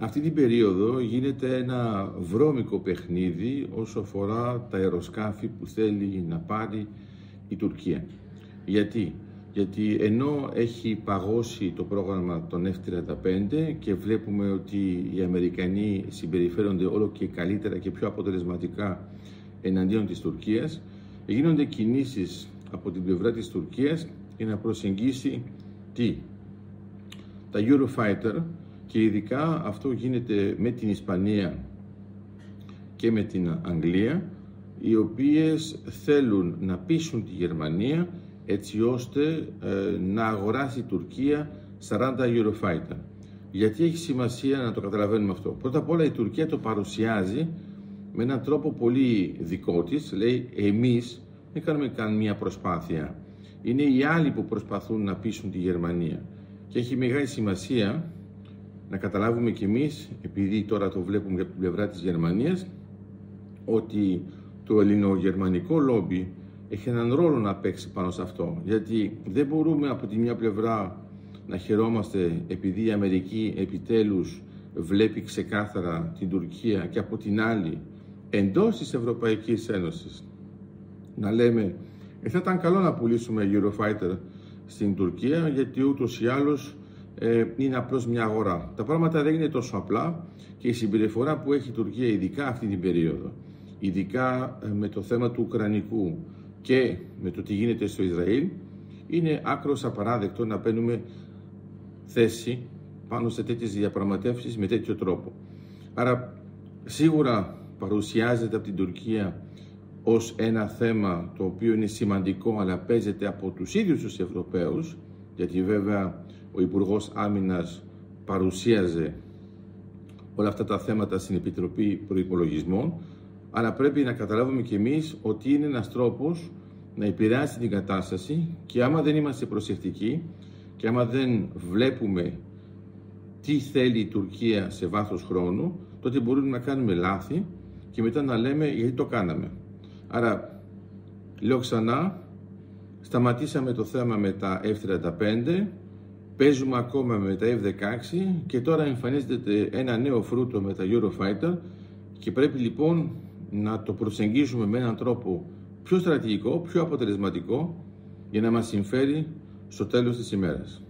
Αυτή την περίοδο γίνεται ένα βρώμικο παιχνίδι όσο αφορά τα αεροσκάφη που θέλει να πάρει η Τουρκία. Γιατί, Γιατί ενώ έχει παγώσει το πρόγραμμα των F-35 και βλέπουμε ότι οι Αμερικανοί συμπεριφέρονται όλο και καλύτερα και πιο αποτελεσματικά εναντίον της Τουρκίας, γίνονται κινήσεις από την πλευρά της Τουρκίας για να προσεγγίσει τι, τα Eurofighter και ειδικά αυτό γίνεται με την Ισπανία και με την Αγγλία οι οποίες θέλουν να πείσουν τη Γερμανία έτσι ώστε ε, να αγοράσει η Τουρκία 40 Eurofighter. Γιατί έχει σημασία να το καταλαβαίνουμε αυτό. Πρώτα απ' όλα η Τουρκία το παρουσιάζει με έναν τρόπο πολύ δικό της. Λέει εμείς δεν κάνουμε καμία προσπάθεια. Είναι οι άλλοι που προσπαθούν να πείσουν τη Γερμανία. Και έχει μεγάλη σημασία να καταλάβουμε κι εμείς, επειδή τώρα το βλέπουμε από την πλευρά της Γερμανίας, ότι το ελληνογερμανικό λόμπι έχει έναν ρόλο να παίξει πάνω σε αυτό. Γιατί δεν μπορούμε από τη μια πλευρά να χαιρόμαστε επειδή η Αμερική επιτέλους βλέπει ξεκάθαρα την Τουρκία και από την άλλη εντός της Ευρωπαϊκής Ένωσης να λέμε ε, θα ήταν καλό να πουλήσουμε Eurofighter στην Τουρκία γιατί ούτως ή άλλως ε, είναι απλώς μια αγορά. Τα πράγματα δεν είναι τόσο απλά και η συμπεριφορά που έχει η Τουρκία ειδικά αυτή την περίοδο, ειδικά ε, με το θέμα του Ουκρανικού και με το τι γίνεται στο Ισραήλ, είναι άκρος απαράδεκτο να παίρνουμε θέση πάνω σε τέτοιες διαπραγματεύσεις με τέτοιο τρόπο. Άρα σίγουρα παρουσιάζεται από την Τουρκία ως ένα θέμα το οποίο είναι σημαντικό αλλά παίζεται από τους ίδιους τους Ευρωπαίους γιατί βέβαια ο Υπουργός Άμυνας παρουσίαζε όλα αυτά τα θέματα στην Επιτροπή Προϋπολογισμών αλλά πρέπει να καταλάβουμε και εμείς ότι είναι ένας τρόπος να επηρεάσει την κατάσταση και άμα δεν είμαστε προσεκτικοί και άμα δεν βλέπουμε τι θέλει η Τουρκία σε βάθος χρόνου, τότε μπορούμε να κάνουμε λάθη και μετά να λέμε γιατί το κάναμε. Άρα, λέω ξανά, σταματήσαμε το θέμα με τα F-35, παίζουμε ακόμα με τα F-16 και τώρα εμφανίζεται ένα νέο φρούτο με τα Eurofighter και πρέπει λοιπόν να το προσεγγίσουμε με έναν τρόπο πιο στρατηγικό, πιο αποτελεσματικό για να μας συμφέρει στο τέλος της ημέρας.